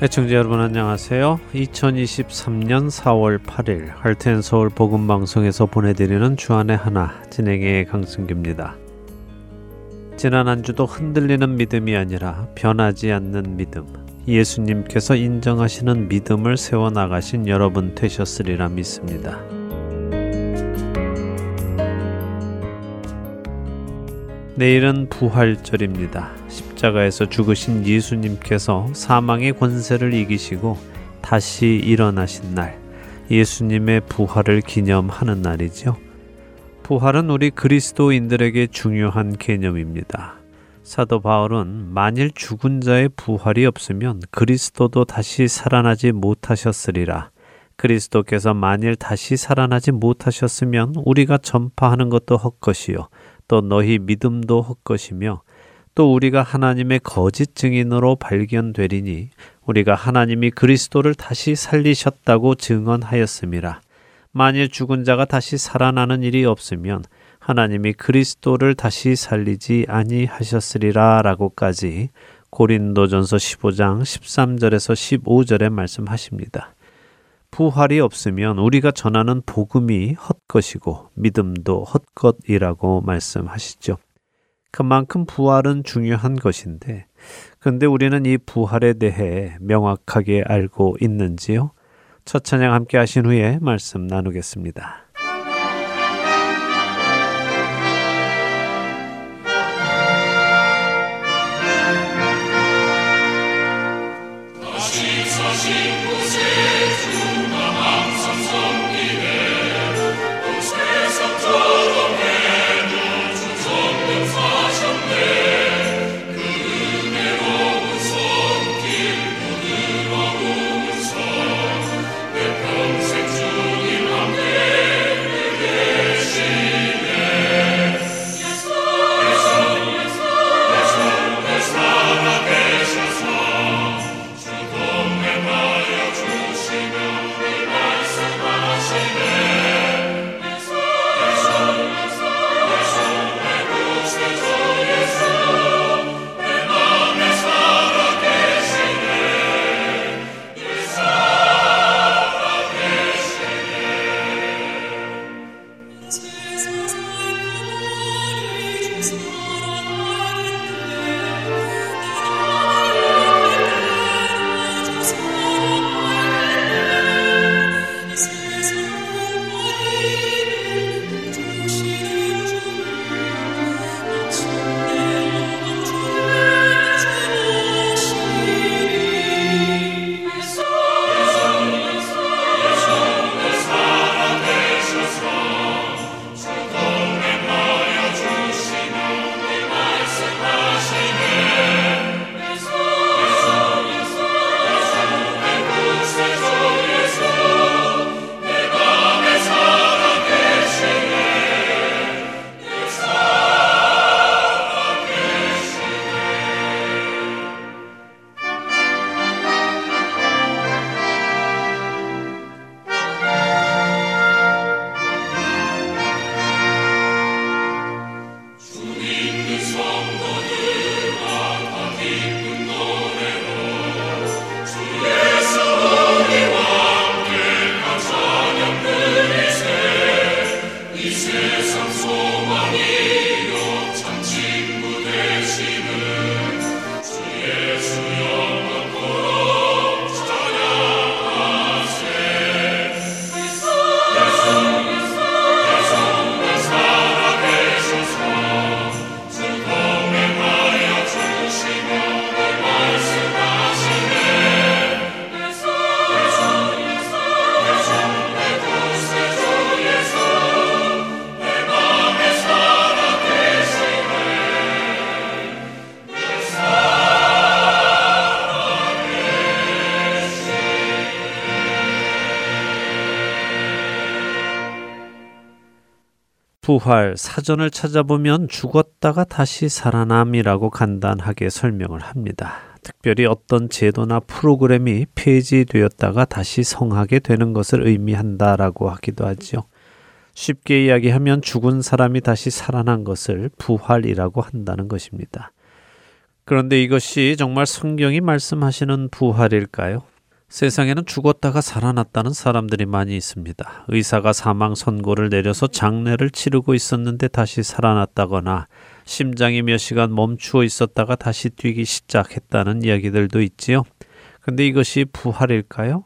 애청자 여러분 안녕하세요. 2023년 4월 8일 할텐 서울 복음 방송에서 보내드리는 주안의 하나 진행의 강승규입니다. 지난 한 주도 흔들리는 믿음이 아니라 변하지 않는 믿음 예수님께서 인정하시는 믿음을 세워 나가신 여러분 되셨으리라 믿습니다. 내일은 부활절입니다. 십자가에서 죽으신 예수님께서 사망의 권세를 이기시고 다시 일어나신 날, 예수님의 부활을 기념하는 날이죠. 부활은 우리 그리스도인들에게 중요한 개념입니다. 사도 바울은 만일 죽은 자의 부활이 없으면 그리스도도 다시 살아나지 못하셨으리라. 그리스도께서 만일 다시 살아나지 못하셨으면 우리가 전파하는 것도 헛것이요. 또 너희 믿음도 헛것이며 또 우리가 하나님의 거짓 증인으로 발견되리니 우리가 하나님이 그리스도를 다시 살리셨다고 증언하였음이라. 만일 죽은 자가 다시 살아나는 일이 없으면 하나님이 그리스도를 다시 살리지 아니하셨으리라라고까지 고린도전서 15장 13절에서 15절에 말씀하십니다. 부활이 없으면 우리가 전하는 복음이 헛것이고 믿음도 헛것이라고 말씀하시죠. 그만큼 부활은 중요한 것인데, 근데 우리는 이 부활에 대해 명확하게 알고 있는지요? 첫 찬양 함께 하신 후에 말씀 나누겠습니다. 부활 사전을 찾아보면 죽었다가 다시 살아남이라고 간단하게 설명을 합니다. 특별히 어떤 제도나 프로그램이 폐지되었다가 다시 성하게 되는 것을 의미한다라고 하기도 하지요. 쉽게 이야기하면 죽은 사람이 다시 살아난 것을 부활이라고 한다는 것입니다. 그런데 이것이 정말 성경이 말씀하시는 부활일까요? 세상에는 죽었다가 살아났다는 사람들이 많이 있습니다. 의사가 사망 선고를 내려서 장례를 치르고 있었는데 다시 살아났다거나 심장이 몇 시간 멈추어 있었다가 다시 뛰기 시작했다는 이야기들도 있지요. 근데 이것이 부활일까요?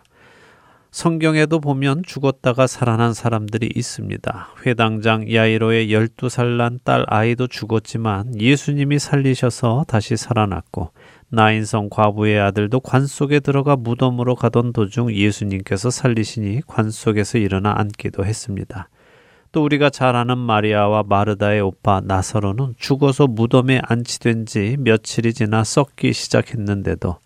성경에도 보면 죽었다가 살아난 사람들이 있습니다. 회당장 야이로의 12살 난 딸 아이도 죽었지만 예수님이 살리셔서 다시 살아났고 나인성 과부의 아들도 관 속에 들어가 무덤으로 가던 도중 예수님께서 살리시니 관 속에서 일어나 앉기도 했습니다. 또 우리가 잘 아는 마리아와 마르다의 오빠 나사로는 죽어서 무덤에 안치된 지 며칠이 지나 썩기 시작했는데도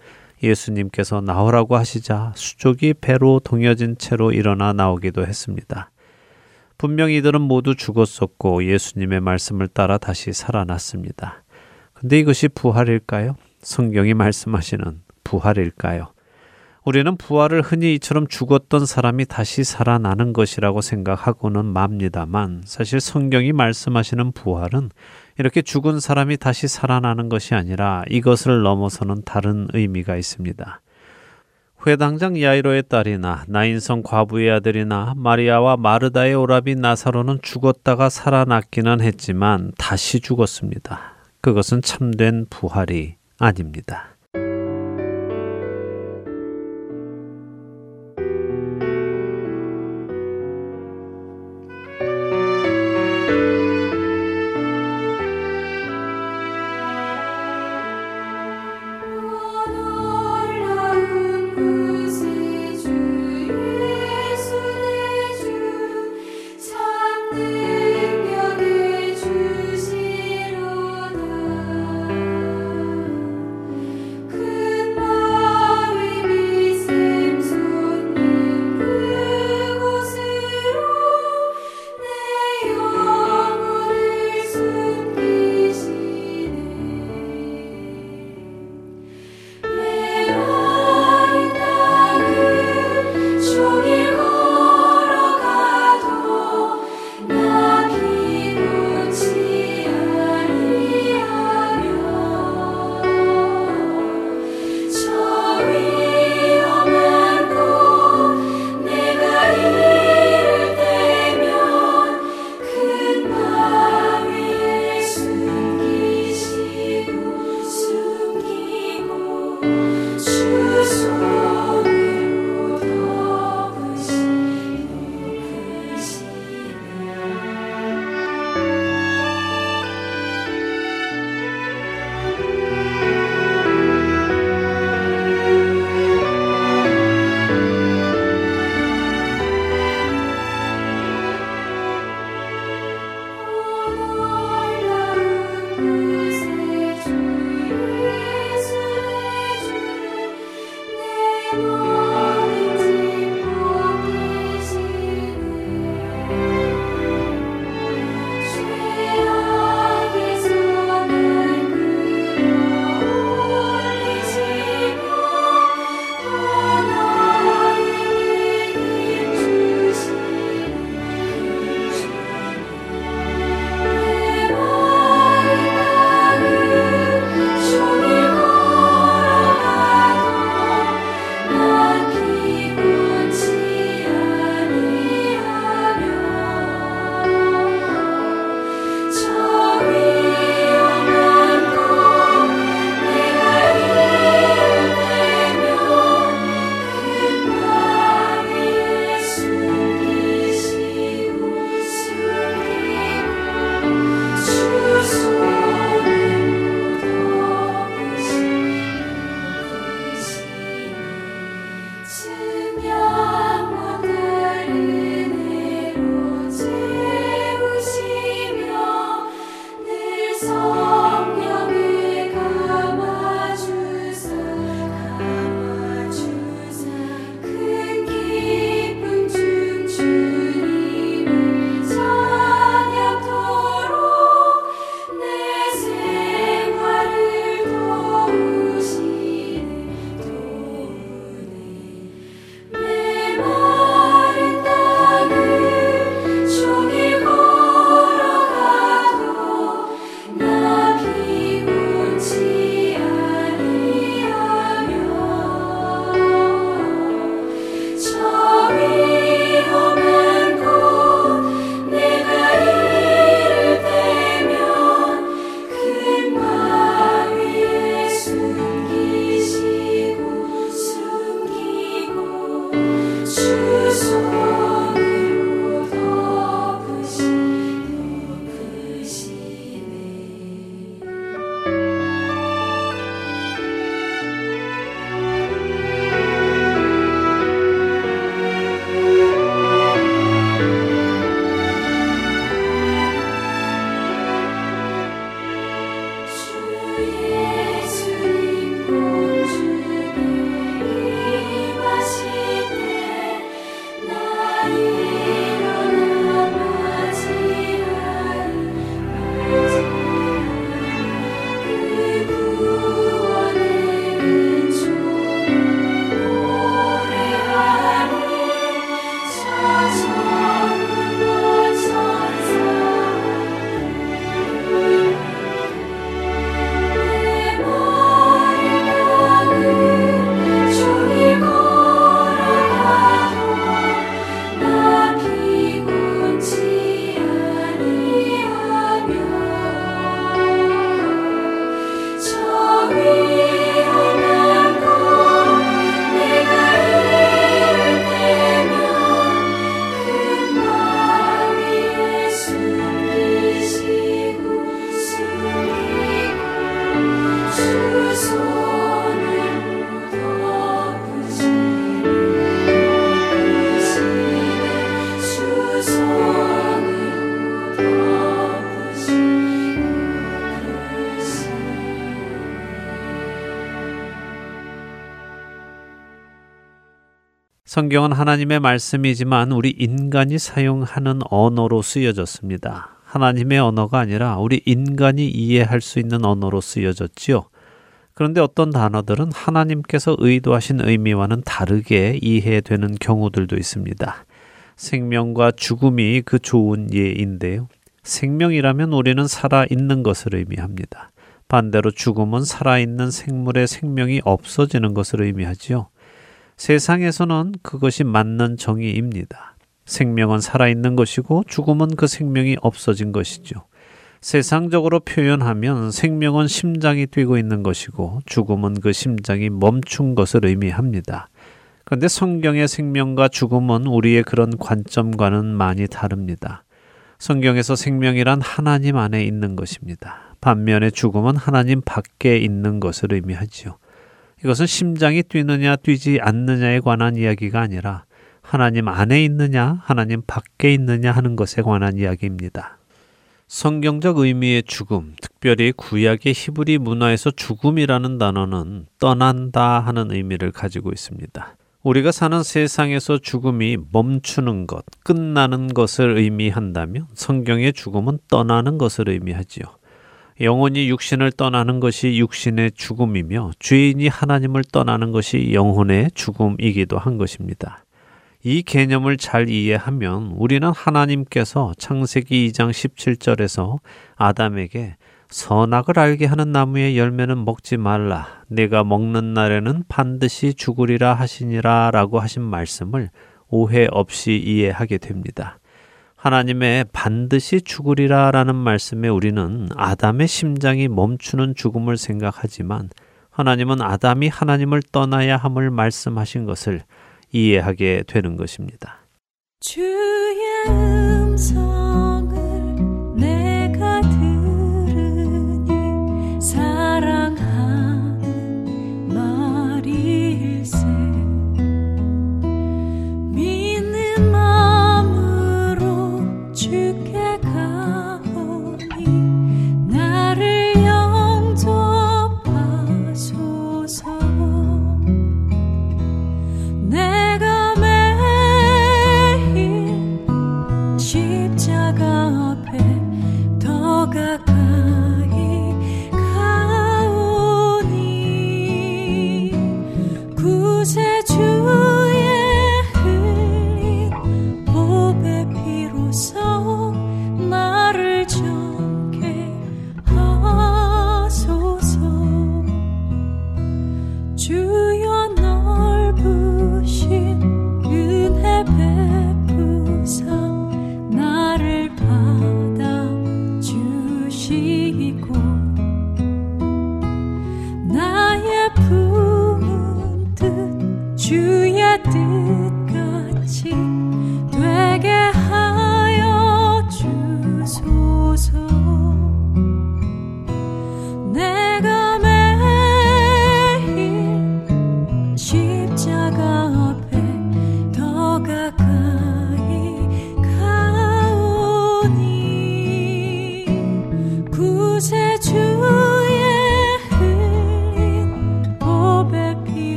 예수님께서 나오라고 하시자 수족이 배로 동여진 채로 일어나 나오기도 했습니다. 분명 이들은 모두 죽었었고 예수님의 말씀을 따라 다시 살아났습니다. 근데 이것이 부활일까요? 성경이 말씀하시는 부활일까요? 우리는 부활을 흔히 이처럼 죽었던 사람이 다시 살아나는 것이라고 생각하고는 맙니다만 사실 성경이 말씀하시는 부활은 이렇게 죽은 사람이 다시 살아나는 것이 아니라 이것을 넘어서는 다른 의미가 있습니다. 회당장 야이로의 딸이나 나인성 과부의 아들이나 마리아와 마르다의 오라비 나사로는 죽었다가 살아났기는 했지만 다시 죽었습니다. 그것은 참된 부활이 아닙니다. 성경은 하나님의 말씀이지만 우리 인간이 사용하는 언어로 쓰여졌습니다. 하나님의 언어가 아니라 우리 인간이 이해할 수 있는 언어로 쓰여졌지요. 그런데 어떤 단어들은 하나님께서 의도하신 의미와는 다르게 이해되는 경우들도 있습니다. 생명과 죽음이 그 좋은 예인데요. 생명이라면 우리는 살아있는 것을 의미합니다. 반대로 죽음은 살아있는 생물의 생명이 없어지는 것을 의미하지요. 세상에서는 그것이 맞는 정의입니다. 생명은 살아있는 것이고 죽음은 그 생명이 없어진 것이죠. 세상적으로 표현하면 생명은 심장이 뛰고 있는 것이고 죽음은 그 심장이 멈춘 것을 의미합니다. 그런데 성경의 생명과 죽음은 우리의 그런 관점과는 많이 다릅니다. 성경에서 생명이란 하나님 안에 있는 것입니다. 반면에 죽음은 하나님 밖에 있는 것을 의미하지요. 이것은 심장이 뛰느냐 뛰지 않느냐에 관한 이야기가 아니라 하나님 안에 있느냐 하나님 밖에 있느냐 하는 것에 관한 이야기입니다. 성경적 의미의 죽음, 특별히 구약의 히브리 문화에서 죽음이라는 단어는 떠난다 하는 의미를 가지고 있습니다. 우리가 사는 세상에서 죽음이 멈추는 것, 끝나는 것을 의미한다면 성경의 죽음은 떠나는 것을 의미하지요. 영혼이 육신을 떠나는 것이 육신의 죽음이며 죄인이 하나님을 떠나는 것이 영혼의 죽음이기도 한 것입니다. 이 개념을 잘 이해하면 우리는 하나님께서 창세기 2장 17절에서 아담에게 선악을 알게 하는 나무의 열매는 먹지 말라. 내가 먹는 날에는 반드시 죽으리라 하시니라 라고 하신 말씀을 오해 없이 이해하게 됩니다. 하나님의 반드시 죽으리라 라는 말씀에 우리는 아담의 심장이 멈추는 죽음을 생각하지만 하나님은 아담이 하나님을 떠나야 함을 말씀하신 것을 이해하게 되는 것입니다. 주의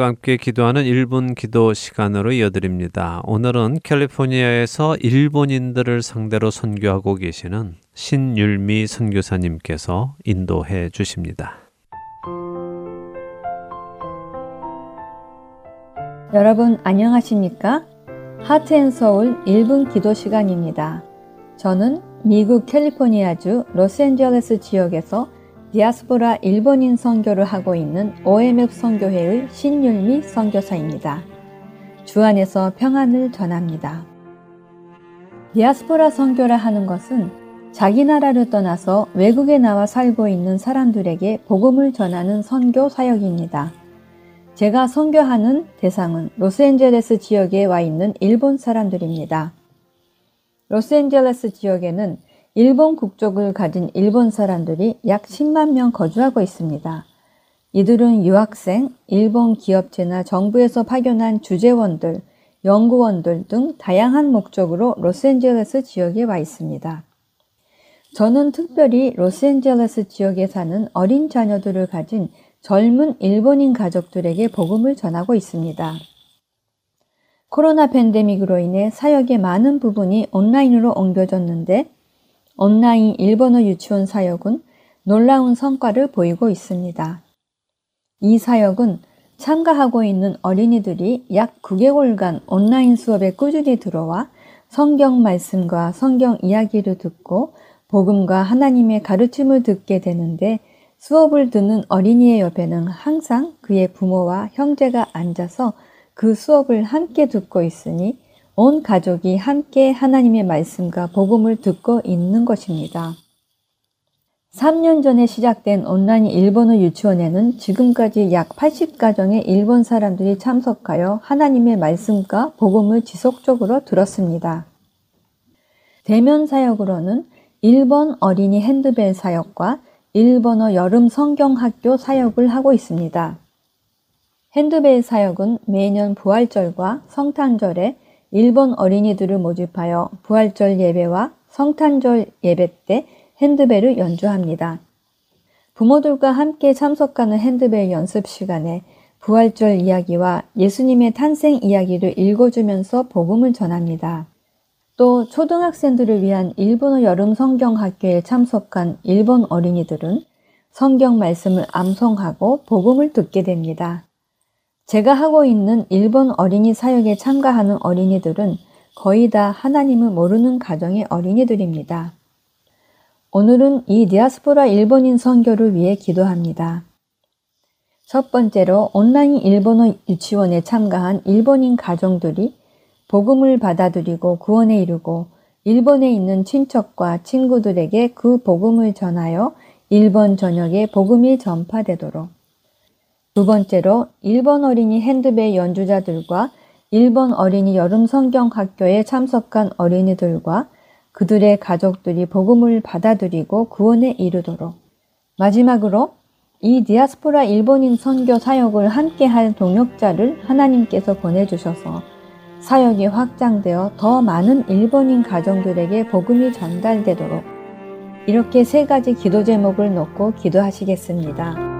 여러분과 함께 기도하는 1분 기도 시간으로 이어드립니다. 오늘은 캘리포니아에서 일본인들을 상대로 선교하고 계시는 신율미 선교사님께서 인도해 주십니다. 여러분 안녕하십니까? 하트앤서울 1분 기도 시간입니다. 저는 미국 캘리포니아주 로스앤젤레스 지역에서 디아스포라 일본인 선교를 하고 있는 OMF 선교회의 신율미 선교사입니다. 주 안에서 평안을 전합니다. 디아스포라 선교라 하는 것은 자기 나라를 떠나서 외국에 나와 살고 있는 사람들에게 복음을 전하는 선교 사역입니다. 제가 선교하는 대상은 로스앤젤레스 지역에 와 있는 일본 사람들입니다. 로스앤젤레스 지역에는 일본 국적을 가진 일본 사람들이 약 10만 명 거주하고 있습니다. 이들은 유학생, 일본 기업체나 정부에서 파견한 주재원들, 연구원들 등 다양한 목적으로 로스앤젤레스 지역에 와 있습니다. 저는 특별히 로스앤젤레스 지역에 사는 어린 자녀들을 가진 젊은 일본인 가족들에게 복음을 전하고 있습니다. 코로나 팬데믹으로 인해 사역의 많은 부분이 온라인으로 옮겨졌는데 온라인 일본어 유치원 사역은 놀라운 성과를 보이고 있습니다. 이 사역은 참가하고 있는 어린이들이 약 9개월간 온라인 수업에 꾸준히 들어와 성경 말씀과 성경 이야기를 듣고 복음과 하나님의 가르침을 듣게 되는데 수업을 듣는 어린이의 옆에는 항상 그의 부모와 형제가 앉아서 그 수업을 함께 듣고 있으니 온 가족이 함께 하나님의 말씀과 복음을 듣고 있는 것입니다. 3년 전에 시작된 온라인 일본어 유치원에는 지금까지 약 80가정의 일본 사람들이 참석하여 하나님의 말씀과 복음을 지속적으로 들었습니다. 대면 사역으로는 일본 어린이 핸드벨 사역과 일본어 여름 성경학교 사역을 하고 있습니다. 핸드벨 사역은 매년 부활절과 성탄절에 일본 어린이들을 모집하여 부활절 예배와 성탄절 예배 때 핸드벨을 연주합니다. 부모들과 함께 참석하는 핸드벨 연습 시간에 부활절 이야기와 예수님의 탄생 이야기를 읽어주면서 복음을 전합니다. 또 초등학생들을 위한 일본어 여름 성경 학교에 참석한 일본 어린이들은 성경 말씀을 암송하고 복음을 듣게 됩니다. 제가 하고 있는 일본 어린이 사역에 참가하는 어린이들은 거의 다 하나님을 모르는 가정의 어린이들입니다. 오늘은 이 디아스포라 일본인 선교를 위해 기도합니다. 첫 번째로 온라인 일본어 유치원에 참가한 일본인 가정들이 복음을 받아들이고 구원에 이르고 일본에 있는 친척과 친구들에게 그 복음을 전하여 일본 전역에 복음이 전파되도록 두 번째로 일본 어린이 핸드벨 연주자들과 일본 어린이 여름 성경 학교에 참석한 어린이들과 그들의 가족들이 복음을 받아들이고 구원에 이르도록 마지막으로 이 디아스포라 일본인 선교 사역을 함께 할 동역자를 하나님께서 보내주셔서 사역이 확장되어 더 많은 일본인 가정들에게 복음이 전달되도록 이렇게 세 가지 기도 제목을 놓고 기도하시겠습니다.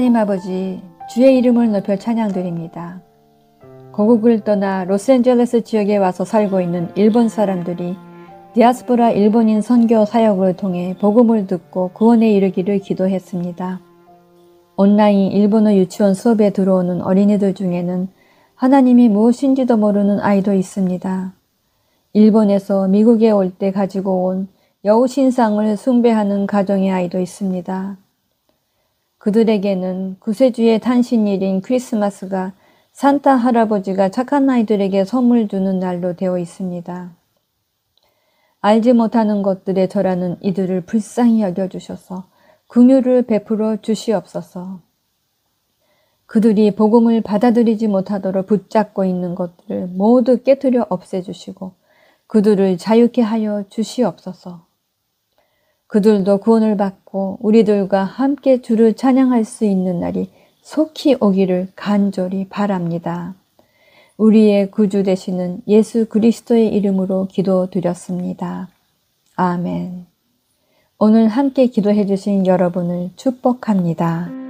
하나님 아버지, 주의 이름을 높여 찬양드립니다. 고국을 떠나 로스앤젤레스 지역에 와서 살고 있는 일본 사람들이 디아스포라 일본인 선교 사역을 통해 복음을 듣고 구원에 이르기를 기도했습니다. 온라인 일본어 유치원 수업에 들어오는 어린이들 중에는 하나님이 무엇인지도 모르는 아이도 있습니다. 일본에서 미국에 올 때 가지고 온 여우 신상을 숭배하는 가정의 아이도 있습니다. 그들에게는 구세주의 탄신일인 크리스마스가 산타 할아버지가 착한 아이들에게 선물 주는 날로 되어 있습니다. 알지 못하는 것들에 절하는 이들을 불쌍히 여겨주셔서 긍휼을 베풀어 주시옵소서. 그들이 복음을 받아들이지 못하도록 붙잡고 있는 것들을 모두 깨뜨려 없애주시고 그들을 자유케 하여 주시옵소서. 그들도 구원을 받고 우리들과 함께 주를 찬양할 수 있는 날이 속히 오기를 간절히 바랍니다. 우리의 구주 되시는 예수 그리스도의 이름으로 기도드렸습니다. 아멘. 오늘 함께 기도해 주신 여러분을 축복합니다.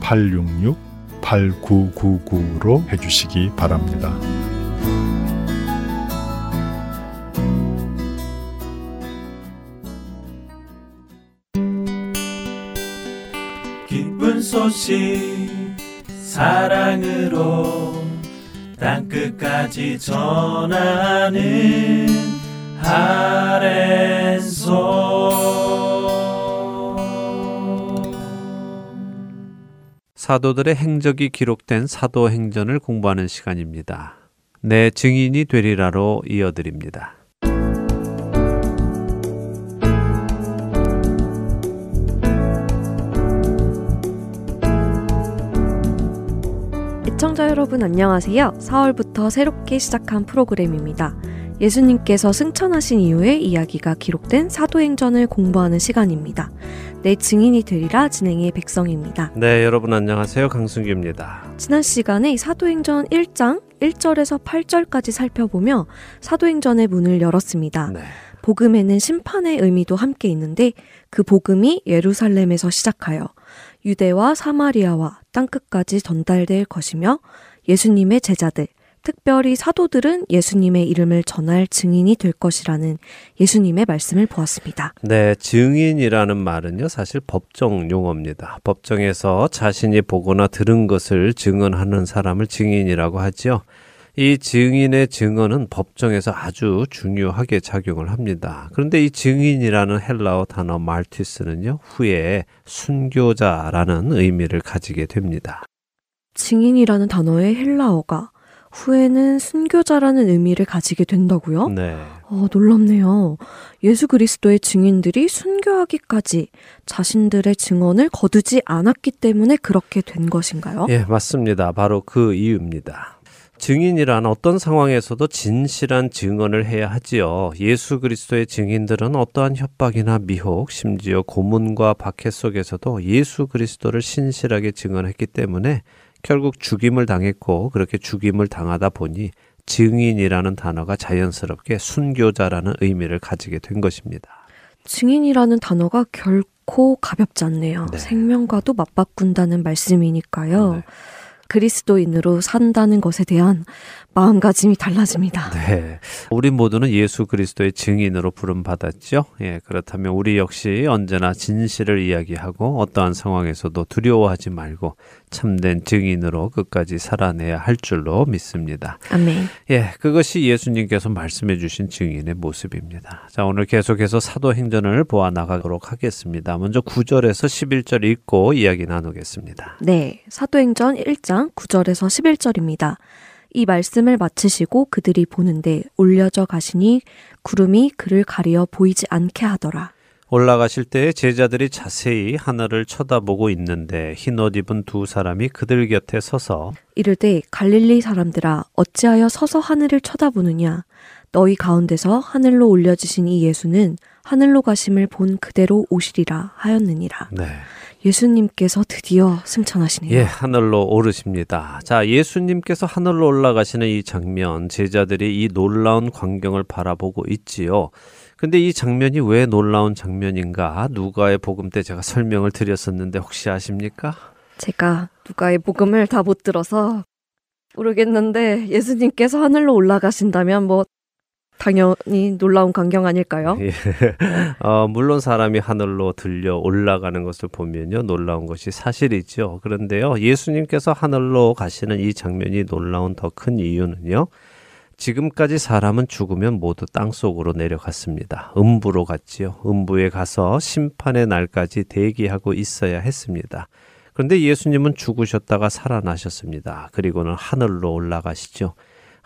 602-866-8999로 해주시기 바랍니다. 기쁜 소식 사랑으로 땅끝까지 전하는 아랜소 사도들의 행적이 기록된 사도행전을 공부하는 시간입니다. 내 증인이 되리라로 이어드립니다. 애청자 여러분 안녕하세요. 4월부터 새롭게 시작한 프로그램입니다. 예수님께서 승천하신 이후의 이야기가 기록된 사도행전을 공부하는 시간입니다. 내 증인이 되리라 진행의 백성입니다. 네, 여러분 안녕하세요. 강승규입니다. 지난 시간에 사도행전 1장 1절에서 8절까지 살펴보며 사도행전의 문을 열었습니다. 네. 복음에는 심판의 의미도 함께 있는데 그 복음이 예루살렘에서 시작하여 유대와 사마리아와 땅끝까지 전달될 것이며 예수님의 제자들, 특별히 사도들은 예수님의 이름을 전할 증인이 될 것이라는 예수님의 말씀을 보았습니다. 네, 증인이라는 말은요, 사실 법정 용어입니다. 법정에서 자신이 보거나 들은 것을 증언하는 사람을 증인이라고 하지요. 이 증인의 증언은 법정에서 아주 중요하게 작용을 합니다. 그런데 이 증인이라는 헬라어 단어 말티스는요, 후에 순교자라는 의미를 가지게 됩니다. 증인이라는 단어의 헬라어가 후에는 순교자라는 의미를 가지게 된다고요? 네. 어, 놀랍네요. 예수 그리스도의 증인들이 순교하기까지 자신들의 증언을 거두지 않았기 때문에 그렇게 된 것인가요? 예, 맞습니다. 바로 그 이유입니다. 증인이란 어떤 상황에서도 진실한 증언을 해야 하지요. 예수 그리스도의 증인들은 어떠한 협박이나 미혹, 심지어 고문과 박해 속에서도 예수 그리스도를 신실하게 증언했기 때문에 결국 죽임을 당했고 그렇게 죽임을 당하다 보니 증인이라는 단어가 자연스럽게 순교자라는 의미를 가지게 된 것입니다. 증인이라는 단어가 결코 가볍지 않네요. 네. 생명과도 맞바꾼다는 말씀이니까요. 네. 그리스도인으로 산다는 것에 대한 마음가짐이 달라집니다. 네. 우리 모두는 예수 그리스도의 증인으로 부름 받았죠. 예, 그렇다면 우리 역시 언제나 진실을 이야기하고 어떠한 상황에서도 두려워하지 말고 참된 증인으로 끝까지 살아내야 할 줄로 믿습니다. 아멘. 예, 그것이 예수님께서 말씀해 주신 증인의 모습입니다. 자, 오늘 계속해서 사도행전을 보아 나가도록 하겠습니다. 먼저 9절에서 11절 읽고 이야기 나누겠습니다. 네. 사도행전 1장 9절에서 11절입니다. 이 말씀을 마치시고 그들이 보는데 올려져 가시니 구름이 그를 가리어 보이지 않게 하더라. 올라가실 때 제자들이 자세히 하늘을 쳐다보고 있는데 흰 옷 입은 두 사람이 그들 곁에 서서 이르되 갈릴리 사람들아 어찌하여 서서 하늘을 쳐다보느냐 너희 가운데서 하늘로 올려지신 이 예수는 하늘로 가심을 본 그대로 오시리라 하였느니라. 네. 예수님께서 드디어 승천하시네요. 예, 하늘로 오르십니다. 자, 예수님께서 하늘로 올라가시는 이 장면, 제자들이 이 놀라운 광경을 바라보고 있지요. 근데 이 장면이 왜 놀라운 장면인가? 누가의 복음 때 제가 설명을 드렸었는데 혹시 아십니까? 제가 누가의 복음을 다 못 들어서 모르겠는데 예수님께서 하늘로 올라가신다면 뭐 당연히 놀라운 광경 아닐까요? 예. 어, 물론 사람이 하늘로 들려 올라가는 것을 보면요. 놀라운 것이 사실이죠. 그런데요. 예수님께서 하늘로 가시는 이 장면이 놀라운 더 큰 이유는요. 지금까지 사람은 죽으면 모두 땅 속으로 내려갔습니다. 음부로 갔지요. 음부에 가서 심판의 날까지 대기하고 있어야 했습니다. 그런데 예수님은 죽으셨다가 살아나셨습니다. 그리고는 하늘로 올라가시죠.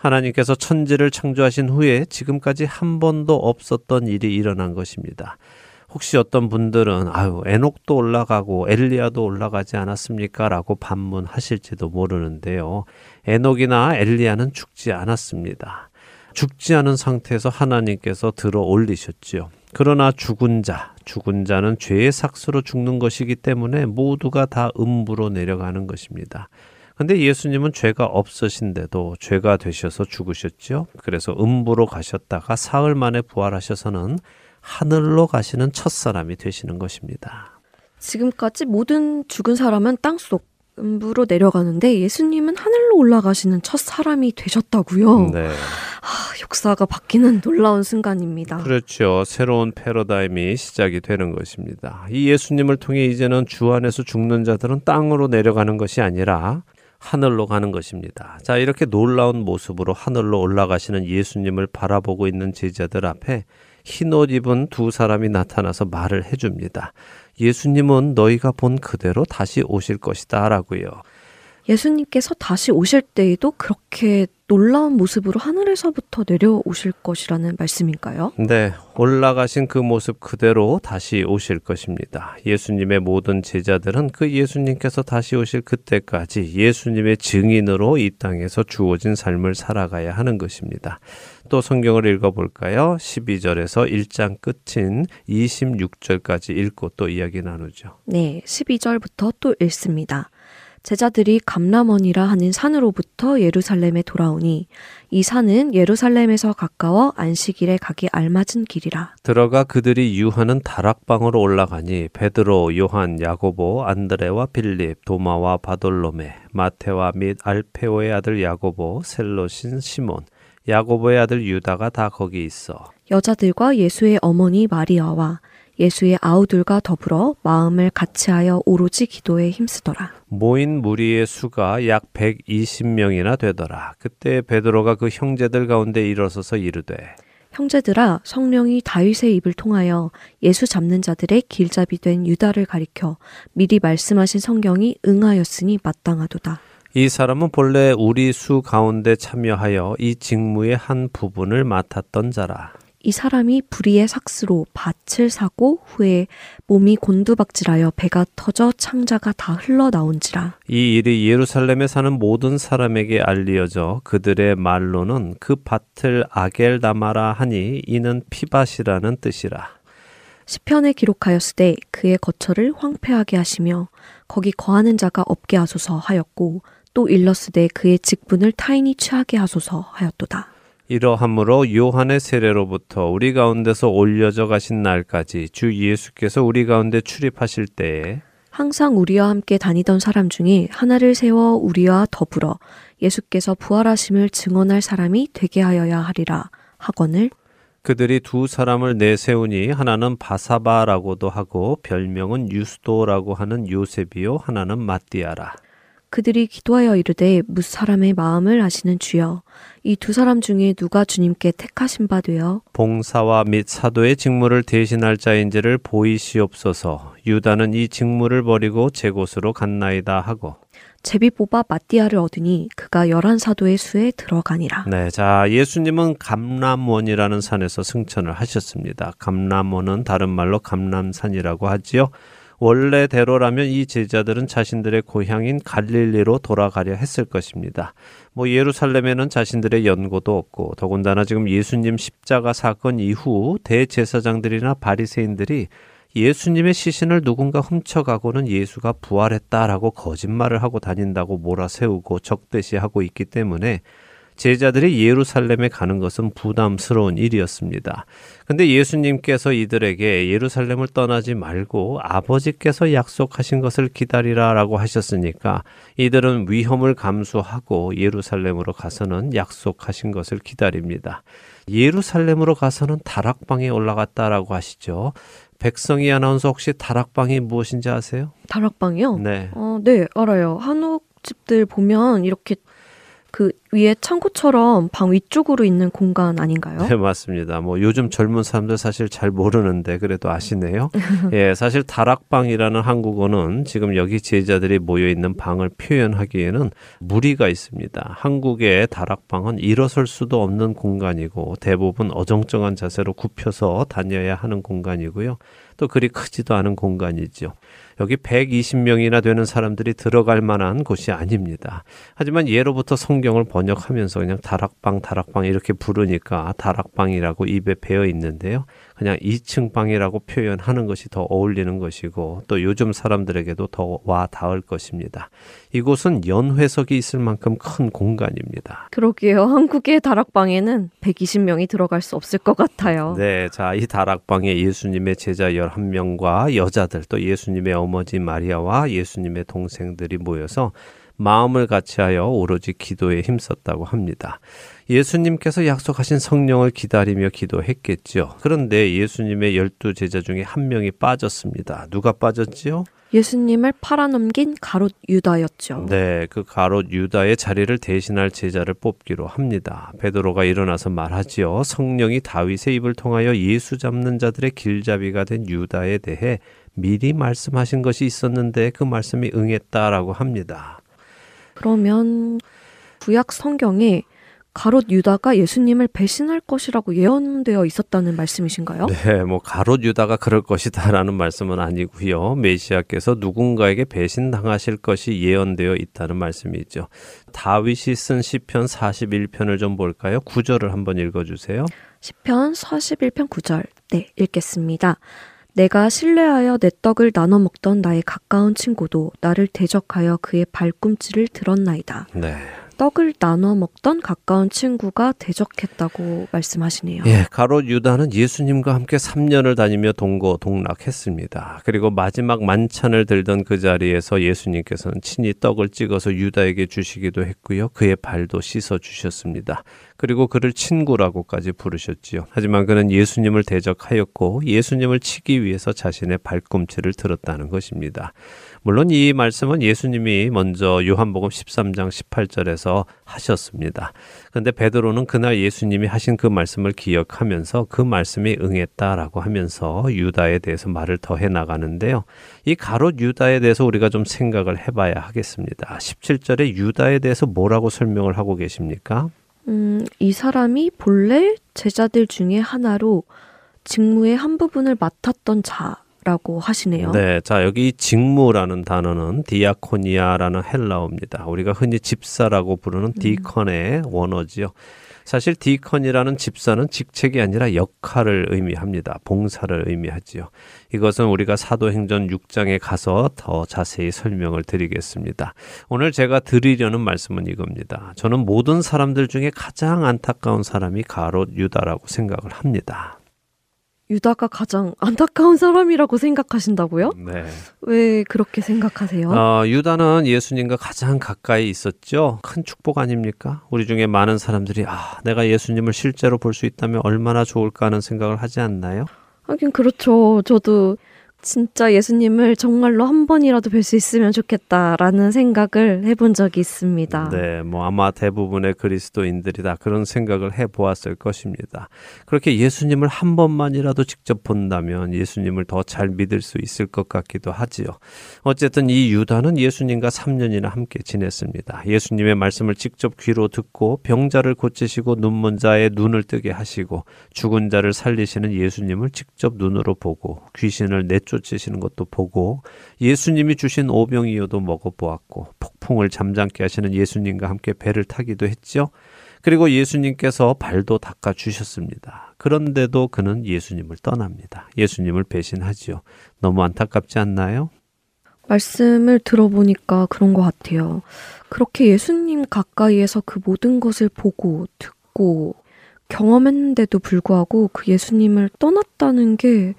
하나님께서 천지를 창조하신 후에 지금까지 한 번도 없었던 일이 일어난 것입니다. 혹시 어떤 분들은 아유 에녹도 올라가고 엘리야도 올라가지 않았습니까? 라고 반문하실지도 모르는데요. 에녹이나 엘리야는 죽지 않았습니다. 죽지 않은 상태에서 하나님께서 들어 올리셨지요. 그러나 죽은 자, 죽은 자는 죄의 삭스로 죽는 것이기 때문에 모두가 다 음부로 내려가는 것입니다. 근데 예수님은 죄가 없으신데도 죄가 되셔서 죽으셨죠. 그래서 음부로 가셨다가 사흘 만에 부활하셔서는 하늘로 가시는 첫 사람이 되시는 것입니다. 지금까지 모든 죽은 사람은 땅속 음부로 내려가는데 예수님은 하늘로 올라가시는 첫 사람이 되셨다고요. 네. 아, 역사가 바뀌는 놀라운 순간입니다. 그렇죠. 새로운 패러다임이 시작이 되는 것입니다. 이 예수님을 통해 이제는 주 안에서 죽는 자들은 땅으로 내려가는 것이 아니라 하늘로 가는 것입니다. 자, 이렇게 놀라운 모습으로 하늘로 올라가시는 예수님을 바라보고 있는 제자들 앞에 흰옷 입은 두 사람이 나타나서 말을 해줍니다. 예수님은 너희가 본 그대로 다시 오실 것이다 라고요. 예수님께서 다시 오실 때에도 그렇게 놀라운 모습으로 하늘에서부터 내려오실 것이라는 말씀인가요? 네, 올라가신 그 모습 그대로 다시 오실 것입니다. 예수님의 모든 제자들은 그 예수님께서 다시 오실 그때까지 예수님의 증인으로 이 땅에서 주어진 삶을 살아가야 하는 것입니다. 또 성경을 읽어볼까요? 12절에서 1장 끝인 26절까지 읽고 또 이야기 나누죠. 네, 12절부터 또 읽습니다. 제자들이 감람원이라 하는 산으로부터 예루살렘에 돌아오니 이 산은 예루살렘에서 가까워 안식일에 가기 알맞은 길이라. 들어가 그들이 유하는 다락방으로 올라가니 베드로, 요한, 야고보, 안드레와 빌립, 도마와 바돌로메, 마테와 및 알페오의 아들 야고보, 셀로신 시몬, 야고보의 아들 유다가 다 거기 있어. 여자들과 예수의 어머니 마리아와 예수의 아우들과 더불어 마음을 같이하여 오로지 기도에 힘쓰더라. 모인 무리의 수가 약 120명이나 되더라. 그때 베드로가 그 형제들 가운데 일어서서 이르되 형제들아 성령이 다윗의 입을 통하여 예수 잡는 자들의 길잡이 된 유다를 가리켜 미리 말씀하신 성경이 응하였으니 마땅하도다. 이 사람은 본래 우리 수 가운데 참여하여 이 직무의 한 부분을 맡았던 자라. 이 사람이 불의의 삭스로 밭을 사고 후에 몸이 곤두박질하여 배가 터져 창자가 다 흘러나온지라. 이 일이 예루살렘에 사는 모든 사람에게 알리어져 그들의 말로는 그 밭을 아겔다마라 하니 이는 피밭이라는 뜻이라. 시편에 기록하였으되 그의 거처를 황폐하게 하시며 거기 거하는 자가 없게 하소서 하였고 또 일렀으되 그의 직분을 타인이 취하게 하소서 하였도다. 이러함으로 요한의 세례로부터 우리 가운데서 올려져 가신 날까지 주 예수께서 우리 가운데 출입하실 때에 항상 우리와 함께 다니던 사람 중에 하나를 세워 우리와 더불어 예수께서 부활하심을 증언할 사람이 되게 하여야 하리라 하거늘 그들이 두 사람을 내세우니 하나는 바사바라고도 하고 별명은 유스도라고 하는 요셉이요 하나는 마띠아라. 그들이 기도하여 이르되 무 사람의 마음을 아시는 주여 이 두 사람 중에 누가 주님께 택하신 바 되어 봉사와 및 사도의 직무를 대신할 자인지를 보이시옵소서. 유다는 이 직무를 버리고 제 곳으로 갔나이다 하고. 제비 뽑아 마띠아를 얻으니 그가 열한 사도의 수에 들어가니라. 네, 자 예수님은 감람원이라는 산에서 승천을 하셨습니다. 감람원은 다른 말로 감람산이라고 하지요. 원래대로라면 이 제자들은 자신들의 고향인 갈릴리로 돌아가려 했을 것입니다. 뭐 예루살렘에는 자신들의 연고도 없고 더군다나 지금 예수님 십자가 사건 이후 대제사장들이나 바리새인들이 예수님의 시신을 누군가 훔쳐가고는 예수가 부활했다라고 거짓말을 하고 다닌다고 몰아세우고 적대시하고 있기 때문에 제자들이 예루살렘에 가는 것은 부담스러운 일이었습니다. 근데 예수님께서 이들에게 예루살렘을 떠나지 말고 아버지께서 약속하신 것을 기다리라 라고 하셨으니까 이들은 위험을 감수하고 예루살렘으로 가서는 약속하신 것을 기다립니다. 예루살렘으로 가서는 다락방에 올라갔다라고 하시죠. 백성이 아나운서 혹시 다락방이 무엇인지 아세요? 다락방이요? 네. 어, 네, 알아요. 한옥 집들 보면 이렇게 그 위에 창고처럼 방 위쪽으로 있는 공간 아닌가요? 네, 맞습니다. 뭐 요즘 젊은 사람들 사실 잘 모르는데 그래도 아시네요. 예, 사실 다락방이라는 한국어는 지금 여기 제자들이 모여 있는 방을 표현하기에는 무리가 있습니다. 한국의 다락방은 일어설 수도 없는 공간이고 대부분 어정쩡한 자세로 굽혀서 다녀야 하는 공간이고요. 또 그리 크지도 않은 공간이죠. 여기 120명이나 되는 사람들이 들어갈 만한 곳이 아닙니다. 하지만 예로부터 성경을 번역하면서 그냥 다락방, 다락방 이렇게 부르니까 다락방이라고 입에 배어 있는데요. 그냥 2층 방이라고 표현하는 것이 더 어울리는 것이고 또 요즘 사람들에게도 더 와 닿을 것입니다. 이곳은 연회석이 있을 만큼 큰 공간입니다. 그러게요. 한국의 다락방에는 120명이 들어갈 수 없을 것 같아요. 네, 자, 이 다락방에 예수님의 제자 11명과 여자들 또 예수님의 어머니 마리아와 예수님의 동생들이 모여서 마음을 같이하여 오로지 기도에 힘썼다고 합니다. 예수님께서 약속하신 성령을 기다리며 기도했겠지요. 그런데 예수님의 열두 제자 중에 한 명이 빠졌습니다. 누가 빠졌지요? 예수님을 팔아넘긴 가롯 유다였죠. 네, 그 가롯 유다의 자리를 대신할 제자를 뽑기로 합니다. 베드로가 일어나서 말하지요. 성령이 다윗의 입을 통하여 예수 잡는 자들의 길잡이가 된 유다에 대해 미리 말씀하신 것이 있었는데 그 말씀이 응했다라고 합니다. 그러면 구약 성경에 가롯 유다가 예수님을 배신할 것이라고 예언되어 있었다는 말씀이신가요? 네, 뭐 가롯 유다가 그럴 것이다라는 말씀은 아니고요. 메시아께서 누군가에게 배신당하실 것이 예언되어 있다는 말씀이죠. 다윗이 쓴 시편 41편을 좀 볼까요? 구절을 한번 읽어 주세요. 시편 41편 9절. 네, 읽겠습니다. 내가 신뢰하여 내 떡을 나눠 먹던 나의 가까운 친구도 나를 대적하여 그의 발꿈치를 들었나이다. 네. 떡을 나눠 먹던 가까운 친구가 대적했다고 말씀하시네요. 예, 가롯 유다는 예수님과 함께 3년을 다니며 동거 동락했습니다. 그리고 마지막 만찬을 들던 그 자리에서 예수님께서는 친히 떡을 찍어서 유다에게 주시기도 했고요. 그의 발도 씻어 주셨습니다. 그리고 그를 친구라고까지 부르셨지요. 하지만 그는 예수님을 대적하였고 예수님을 치기 위해서 자신의 발꿈치를 들었다는 것입니다. 물론 이 말씀은 예수님이 먼저 요한복음 13장 18절에서 하셨습니다. 그런데 베드로는 그날 예수님이 하신 그 말씀을 기억하면서 그 말씀이 응했다라고 하면서 유다에 대해서 말을 더해 나가는데요. 이 가롯 유다에 대해서 우리가 좀 생각을 해 봐야 하겠습니다. 17절에 유다에 대해서 뭐라고 설명을 하고 계십니까? 음, 이 사람이 본래 제자들 중에 하나로 직무의 한 부분을 맡았던 자, 라고 하시네요. 네, 자 여기 직무라는 단어는 디아코니아라는 헬라어입니다. 우리가 흔히 집사라고 부르는 디컨의 원어지요. 사실 디컨이라는 집사는 직책이 아니라 역할을 의미합니다. 봉사를 의미하지요. 이것은 우리가 사도행전 6장에 가서 더 자세히 설명을 드리겠습니다. 오늘 제가 드리려는 말씀은 이겁니다. 저는 모든 사람들 중에 가장 안타까운 사람이 가롯 유다라고 생각을 합니다. 유다가 가장 안타까운 사람이라고 생각하신다고요? 네. 왜 그렇게 생각하세요? 어, 유다는 예수님과 가장 가까이 있었죠. 큰 축복 아닙니까? 우리 중에 많은 사람들이 아, 내가 예수님을 실제로 볼 수 있다면 얼마나 좋을까 하는 생각을 하지 않나요? 하긴 그렇죠. 저도 진짜 예수님을 정말로 한 번이라도 뵐 수 있으면 좋겠다라는 생각을 해본 적이 있습니다. 네, 뭐 아마 대부분의 그리스도인들이 다 그런 생각을 해 보았을 것입니다. 그렇게 예수님을 한 번만이라도 직접 본다면 예수님을 더 잘 믿을 수 있을 것 같기도 하지요. 어쨌든 이 유다는 예수님과 3년이나 함께 지냈습니다. 예수님의 말씀을 직접 귀로 듣고 병자를 고치시고 눈먼 자의 눈을 뜨게 하시고 죽은 자를 살리시는 예수님을 직접 눈으로 보고 귀신을 내쫓 쫓으시는 것도 보고 예수님이 주신 오병이어도 먹어보았고 폭풍을 잠잠케 하시는 예수님과 함께 배를 타기도 했죠. 그리고 예수님께서 발도 닦아 주셨습니다. 그런데도 그는 예수님을 떠납니다. 예수님을 배신하지요. 너무 안타깝지 않나요? 말씀을 들어보니까 그런 것 같아요. 그렇게 예수님 가까이에서 그 모든 것을 보고 듣고 경험했는데도 불구하고 그 예수님을 떠났다는 게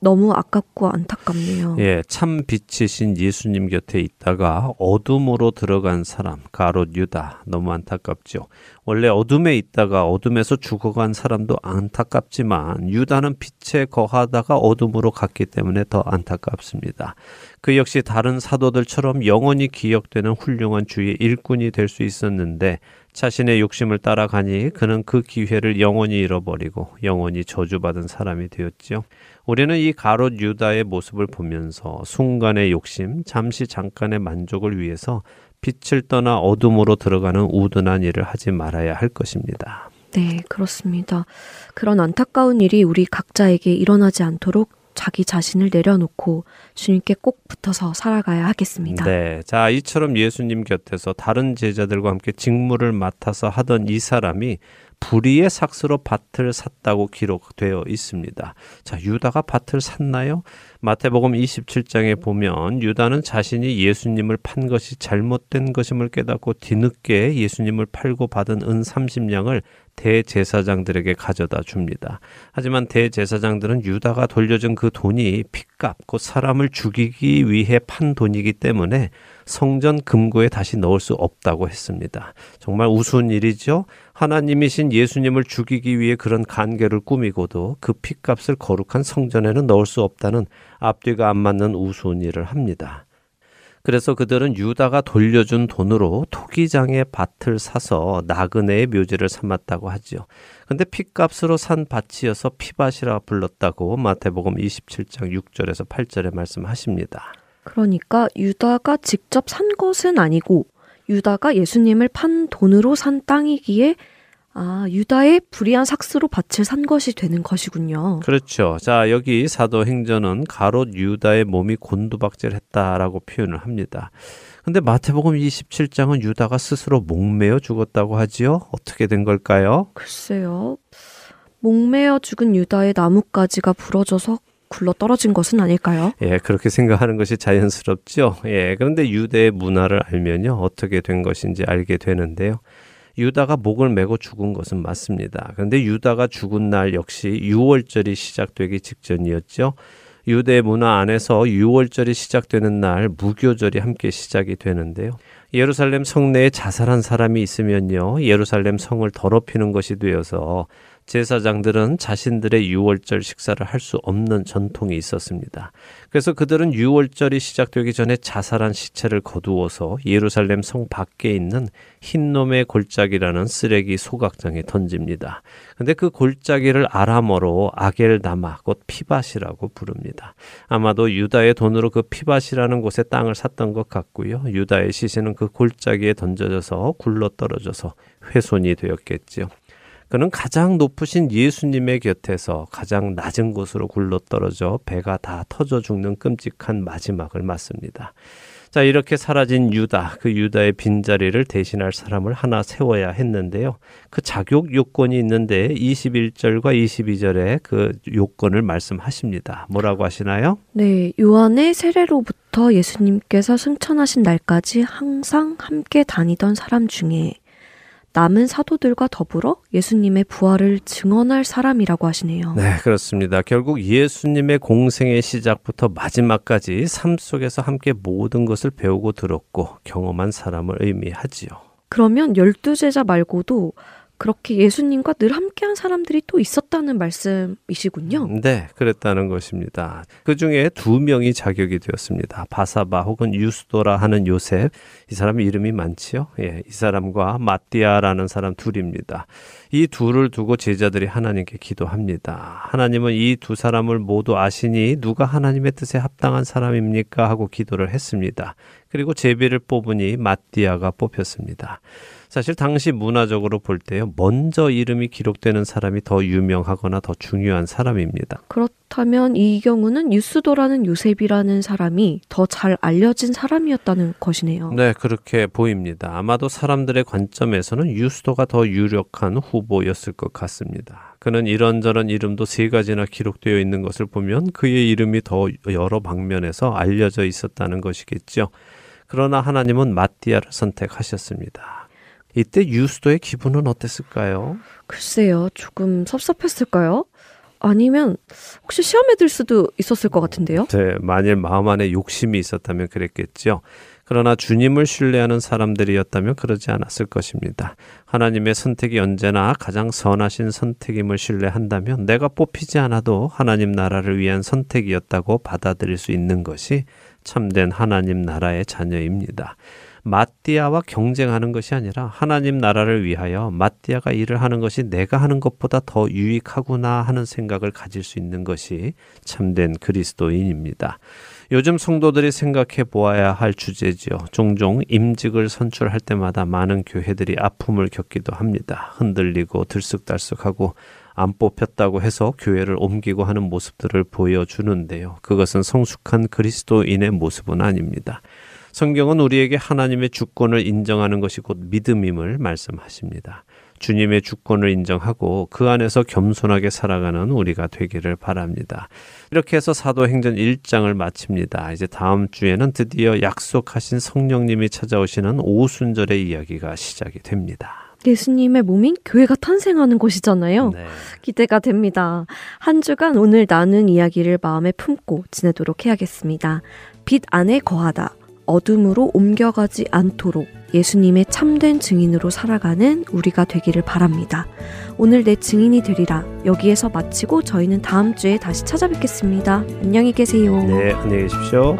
너무 아깝고 안타깝네요. 예, 참 빛이신 예수님 곁에 있다가 어둠으로 들어간 사람, 가롯 유다. 너무 안타깝죠. 원래 어둠에 있다가 어둠에서 죽어간 사람도 안타깝지만 유다는 빛에 거하다가 어둠으로 갔기 때문에 더 안타깝습니다. 그 역시 다른 사도들처럼 영원히 기억되는 훌륭한 주의 일꾼이 될 수 있었는데 자신의 욕심을 따라가니 그는 그 기회를 영원히 잃어버리고 영원히 저주받은 사람이 되었지요. 우리는 이 가롯 유다의 모습을 보면서 순간의 욕심, 잠시 잠깐의 만족을 위해서 빛을 떠나 어둠으로 들어가는 우둔한 일을 하지 말아야 할 것입니다. 네, 그렇습니다. 그런 안타까운 일이 우리 각자에게 일어나지 않도록 자기 자신을 내려놓고 주님께 꼭 붙어서 살아가야 하겠습니다. 네. 자, 이처럼 예수님 곁에서 다른 제자들과 함께 직무를 맡아서 하던 이 사람이 불의의 삭스로 밭을 샀다고 기록되어 있습니다. 자, 유다가 밭을 샀나요? 마태복음 27장에 보면 유다는 자신이 예수님을 판 것이 잘못된 것임을 깨닫고 뒤늦게 예수님을 팔고 받은 은 30냥을 대제사장들에게 가져다 줍니다. 하지만 대제사장들은 유다가 돌려준 그 돈이 핏값, 곧 사람을 죽이기 위해 판 돈이기 때문에 성전 금고에 다시 넣을 수 없다고 했습니다. 정말 우스운 일이죠. 하나님이신 예수님을 죽이기 위해 그런 간계를 꾸미고도 그 핏값을 거룩한 성전에는 넣을 수 없다는 앞뒤가 안 맞는 우스운 일을 합니다. 그래서 그들은 유다가 돌려준 돈으로 토기장의 밭을 사서 나그네의 묘지를 삼았다고 하지요. 근데 핏값으로 산 밭이어서 피밭이라 불렀다고 마태복음 27장 6절에서 8절에 말씀하십니다. 그러니까 유다가 직접 산 것은 아니고 유다가 예수님을 판 돈으로 산 땅이기에 아, 유다의 불의한 삭스로 밭을 산 것이 되는 것이군요. 그렇죠. 자, 여기 사도행전은 가롯 유다의 몸이 곤두박질 했다라고 표현을 합니다. 근데 마태복음 27장은 유다가 스스로 목매어 죽었다고 하지요. 어떻게 된 걸까요? 글쎄요. 목매어 죽은 유다의 나뭇가지가 부러져서 굴러 떨어진 것은 아닐까요? 예, 그렇게 생각하는 것이 자연스럽죠. 예, 그런데 유대의 문화를 알면요. 어떻게 된 것인지 알게 되는데요. 유다가 목을 메고 죽은 것은 맞습니다. 그런데 유다가 죽은 날 역시 6월절이 시작되기 직전이었죠. 유대 문화 안에서 6월절이 시작되는 날 무교절이 함께 시작이 되는데요. 예루살렘 성내에 자살한 사람이 있으면요. 예루살렘 성을 더럽히는 것이 되어서 제사장들은 자신들의 유월절 식사를 할 수 없는 전통이 있었습니다. 그래서 그들은 유월절이 시작되기 전에 자살한 시체를 거두어서 예루살렘 성 밖에 있는 흰놈의 골짜기라는 쓰레기 소각장에 던집니다. 근데 그 골짜기를 아람어로 아겔다마 곧 피밭이라고 부릅니다. 아마도 유다의 돈으로 그 피밭이라는 곳에 땅을 샀던 것 같고요. 유다의 시신은 그 골짜기에 던져져서 굴러 떨어져서 훼손이 되었겠지요. 그는 가장 높으신 예수님의 곁에서 가장 낮은 곳으로 굴러떨어져 배가 다 터져 죽는 끔찍한 마지막을 맞습니다. 자, 이렇게 사라진 유다, 그 유다의 빈자리를 대신할 사람을 하나 세워야 했는데요. 그 자격 요건이 있는데 21절과 22절에 그 요건을 말씀하십니다. 뭐라고 하시나요? 네, 요한의 세례로부터 예수님께서 승천하신 날까지 항상 함께 다니던 사람 중에 남은 사도들과 더불어 예수님의 부활을 증언할 사람이라고 하시네요. 네, 그렇습니다. 결국 예수님의 공생의 시작부터 마지막까지 삶 속에서 함께 모든 것을 배우고 들었고 경험한 사람을 의미하지요. 그러면 열두 제자 말고도 그렇게 예수님과 늘 함께한 사람들이 또 있었다는 말씀이시군요. 네, 그랬다는 것입니다. 그 중에 두 명이 자격이 되었습니다. 바사바 혹은 유스도라 하는 요셉. 이 사람 이름이 많지요. 예, 이 사람과 마띠아라는 사람 둘입니다. 이 둘을 두고 제자들이 하나님께 기도합니다. 하나님은 이 두 사람을 모두 아시니 누가 하나님의 뜻에 합당한 사람입니까? 하고 기도를 했습니다. 그리고 제비를 뽑으니 마띠아가 뽑혔습니다. 사실 당시 문화적으로 볼 때요, 먼저 이름이 기록되는 사람이 더 유명하거나 더 중요한 사람입니다. 그렇다면 이 경우는 유스도라는 요셉이라는 사람이 더 잘 알려진 사람이었다는 것이네요. 네, 그렇게 보입니다. 아마도 사람들의 관점에서는 유스도가 더 유력한 후보였을 것 같습니다. 그는 이런저런 이름도 세 가지나 기록되어 있는 것을 보면 그의 이름이 더 여러 방면에서 알려져 있었다는 것이겠죠. 그러나 하나님은 마띠아를 선택하셨습니다. 이때 유스도의 기분은 어땠을까요? 글쎄요, 조금 섭섭했을까요? 아니면 혹시 시험에 들 수도 있었을 것 같은데요? 네, 만일 마음 안에 욕심이 있었다면 그랬겠죠. 그러나 주님을 신뢰하는 사람들이었다면 그러지 않았을 것입니다. 하나님의 선택이 언제나 가장 선하신 선택임을 신뢰한다면 내가 뽑히지 않아도 하나님 나라를 위한 선택이었다고 받아들일 수 있는 것이 참된 하나님 나라의 자녀입니다. 마띠아와 경쟁하는 것이 아니라 하나님 나라를 위하여 마띠아가 일을 하는 것이 내가 하는 것보다 더 유익하구나 하는 생각을 가질 수 있는 것이 참된 그리스도인입니다. 요즘 성도들이 생각해 보아야 할 주제지요. 종종 임직을 선출할 때마다 많은 교회들이 아픔을 겪기도 합니다. 흔들리고 들쑥달쑥하고 안 뽑혔다고 해서 교회를 옮기고 하는 모습들을 보여주는데요. 그것은 성숙한 그리스도인의 모습은 아닙니다. 성경은 우리에게 하나님의 주권을 인정하는 것이 곧 믿음임을 말씀하십니다. 주님의 주권을 인정하고 그 안에서 겸손하게 살아가는 우리가 되기를 바랍니다. 이렇게 해서 사도행전 1장을 마칩니다. 이제 다음 주에는 드디어 약속하신 성령님이 찾아오시는 오순절의 이야기가 시작이 됩니다. 예수님의 몸인 교회가 탄생하는 곳이잖아요. 네. 기대가 됩니다. 한 주간 오늘 나눈 이야기를 마음에 품고 지내도록 해야겠습니다. 빛 안에 거하다. 어둠으로 옮겨가지 않도록 예수님의 참된 증인으로 살아가는 우리가 되기를 바랍니다. 오늘 내 증인이 되리라. 여기에서 마치고 저희는 다음 주에 다시 찾아뵙겠습니다. 안녕히 계세요. 네, 안녕히 계십시오.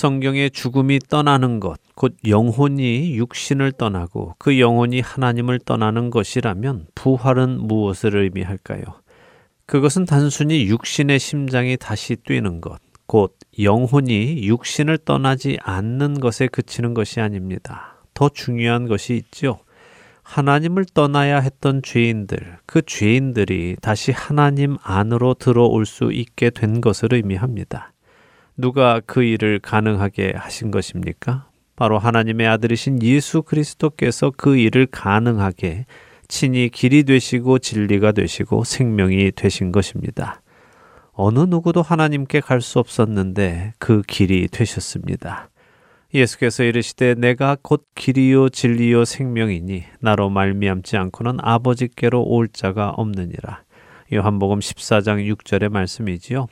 성경의 죽음이 떠나는 것, 곧 영혼이 육신을 떠나고 그 영혼이 하나님을 떠나는 것이라면 부활은 무엇을 의미할까요? 그것은 단순히 육신의 심장이 다시 뛰는 것, 곧 영혼이 육신을 떠나지 않는 것에 그치는 것이 아닙니다. 더 중요한 것이 있죠. 하나님을 떠나야 했던 죄인들, 그 죄인들이 다시 하나님 안으로 들어올 수 있게 된 것을 의미합니다. 누가 그 일을 가능하게 하신 것입니까? 바로 하나님의 아들이신 예수 그리스도께서 그 일을 가능하게 친히 길이 되시고 진리가 되시고 생명이 되신 것입니다. 어느 누구도 하나님께 갈 수 없었는데 그 길이 되셨습니다. 예수께서 이르시되 내가 곧 길이요 진리요 생명이니 나로 말미암지 않고는 아버지께로 올 자가 없느니라. 요한복음 14장 6절의 말씀이지요.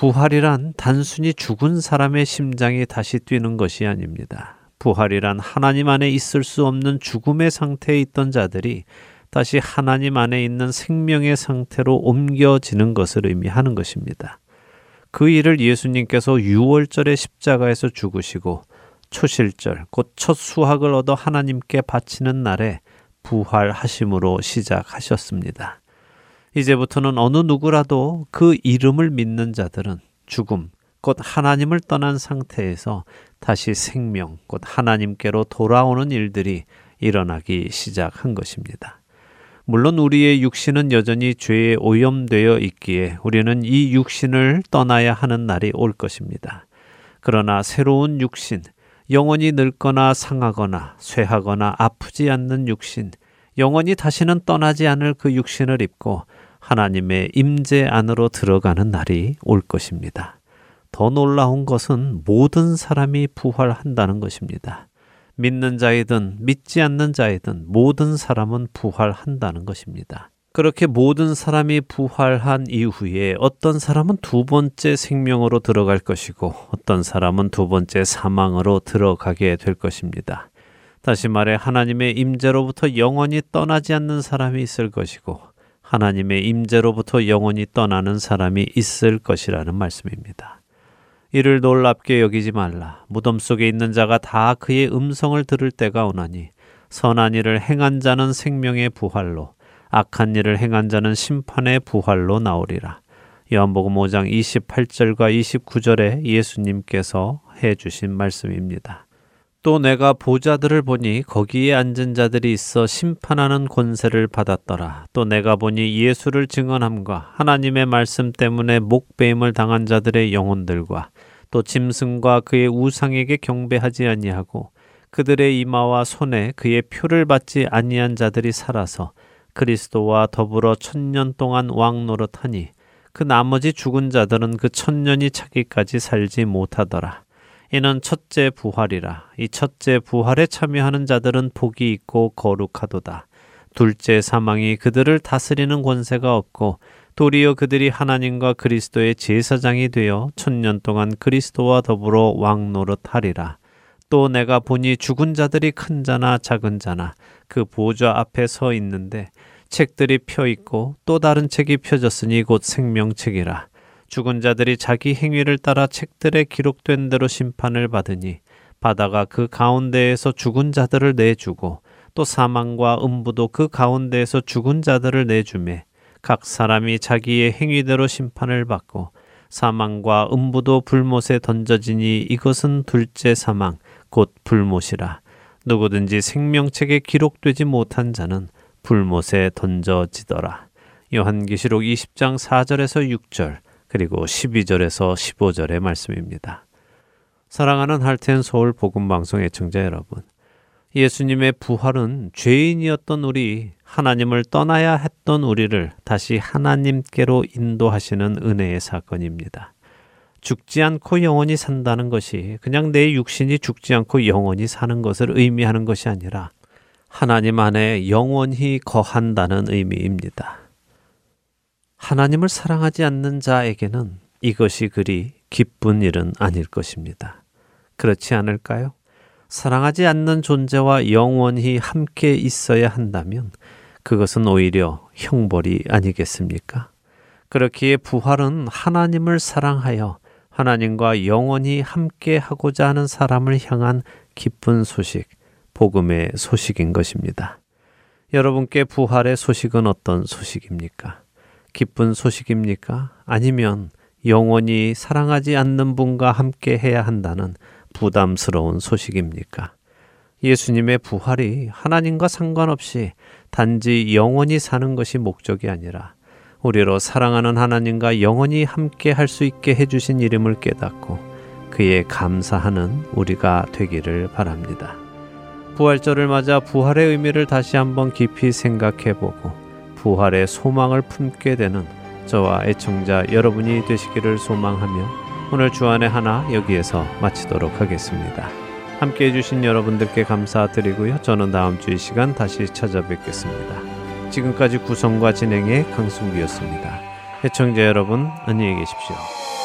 부활이란 단순히 죽은 사람의 심장이 다시 뛰는 것이 아닙니다. 부활이란 하나님 안에 있을 수 없는 죽음의 상태에 있던 자들이 다시 하나님 안에 있는 생명의 상태로 옮겨지는 것을 의미하는 것입니다. 그 일을 예수님께서 6월절의 십자가에서 죽으시고 초실절 곧 첫 수확을 얻어 하나님께 바치는 날에 부활하심으로 시작하셨습니다. 이제부터는 어느 누구라도 그 이름을 믿는 자들은 죽음, 곧 하나님을 떠난 상태에서 다시 생명, 곧 하나님께로 돌아오는 일들이 일어나기 시작한 것입니다. 물론 우리의 육신은 여전히 죄에 오염되어 있기에 우리는 이 육신을 떠나야 하는 날이 올 것입니다. 그러나 새로운 육신, 영원히 늙거나 상하거나 쇠하거나 아프지 않는 육신, 영원히 다시는 떠나지 않을 그 육신을 입고 하나님의 임재 안으로 들어가는 날이 올 것입니다. 더 놀라운 것은 모든 사람이 부활한다는 것입니다. 믿는 자이든 믿지 않는 자이든 모든 사람은 부활한다는 것입니다. 그렇게 모든 사람이 부활한 이후에 어떤 사람은 두 번째 생명으로 들어갈 것이고 어떤 사람은 두 번째 사망으로 들어가게 될 것입니다. 다시 말해 하나님의 임재로부터 영원히 떠나지 않는 사람이 있을 것이고 하나님의 임재로부터 영원히 떠나는 사람이 있을 것이라는 말씀입니다. 이를 놀랍게 여기지 말라. 무덤 속에 있는 자가 다 그의 음성을 들을 때가 오나니 선한 일을 행한 자는 생명의 부활로 악한 일을 행한 자는 심판의 부활로 나오리라. 요한복음 5장 28절과 29절에 예수님께서 해 주신 말씀입니다. 또 내가 보자들을 보니 거기에 앉은 자들이 있어 심판하는 권세를 받았더라. 또 내가 보니 예수를 증언함과 하나님의 말씀 때문에 목배임을 당한 자들의 영혼들과 또 짐승과 그의 우상에게 경배하지 아니하고 그들의 이마와 손에 그의 표를 받지 아니한 자들이 살아서 그리스도와 더불어 천년 동안 왕 노릇하니 그 나머지 죽은 자들은 그 천년이 차기까지 살지 못하더라. 이는 첫째 부활이라. 이 첫째 부활에 참여하는 자들은 복이 있고 거룩하도다. 둘째 사망이 그들을 다스리는 권세가 없고 도리어 그들이 하나님과 그리스도의 제사장이 되어 천년 동안 그리스도와 더불어 왕 노릇하리라. 또 내가 보니 죽은 자들이 큰 자나 작은 자나 그 보좌 앞에 서 있는데 책들이 펴 있고 또 다른 책이 펴졌으니 곧 생명책이라. 죽은 자들이 자기 행위를 따라 책들에 기록된 대로 심판을 받으니 바다가 그 가운데에서 죽은 자들을 내주고 또 사망과 음부도 그 가운데에서 죽은 자들을 내주매 각 사람이 자기의 행위대로 심판을 받고 사망과 음부도 불못에 던져지니 이것은 둘째 사망 곧 불못이라 누구든지 생명책에 기록되지 못한 자는 불못에 던져지더라. 요한계시록 20장 4절에서 6절 그리고 12절에서 15절의 말씀입니다. 사랑하는 할텐 서울 복음 방송 애청자 여러분. 예수님의 부활은 죄인이었던 우리 하나님을 떠나야 했던 우리를 다시 하나님께로 인도하시는 은혜의 사건입니다. 죽지 않고 영원히 산다는 것이 그냥 내 육신이 죽지 않고 영원히 사는 것을 의미하는 것이 아니라 하나님 안에 영원히 거한다는 의미입니다. 하나님을 사랑하지 않는 자에게는 이것이 그리 기쁜 일은 아닐 것입니다. 그렇지 않을까요? 사랑하지 않는 존재와 영원히 함께 있어야 한다면 그것은 오히려 형벌이 아니겠습니까? 그렇기에 부활은 하나님을 사랑하여 하나님과 영원히 함께 하고자 하는 사람을 향한 기쁜 소식, 복음의 소식인 것입니다. 여러분께 부활의 소식은 어떤 소식입니까? 기쁜 소식입니까? 아니면 영원히 사랑하지 않는 분과 함께 해야 한다는 부담스러운 소식입니까? 예수님의 부활이 하나님과 상관없이 단지 영원히 사는 것이 목적이 아니라 우리로 사랑하는 하나님과 영원히 함께 할 수 있게 해주신 이름을 깨닫고 그에 감사하는 우리가 되기를 바랍니다. 부활절을 맞아 부활의 의미를 다시 한번 깊이 생각해 보고 부활의 소망을 품게 되는 저와 애청자 여러분이 되시기를 소망하며 오늘 주안의 하나 여기에서 마치도록 하겠습니다. 함께 해주신 여러분들께 감사드리고요. 저는 다음 주 이 시간 다시 찾아뵙겠습니다. 지금까지 구성과 진행의 강승기였습니다. 애청자 여러분, 안녕히 계십시오.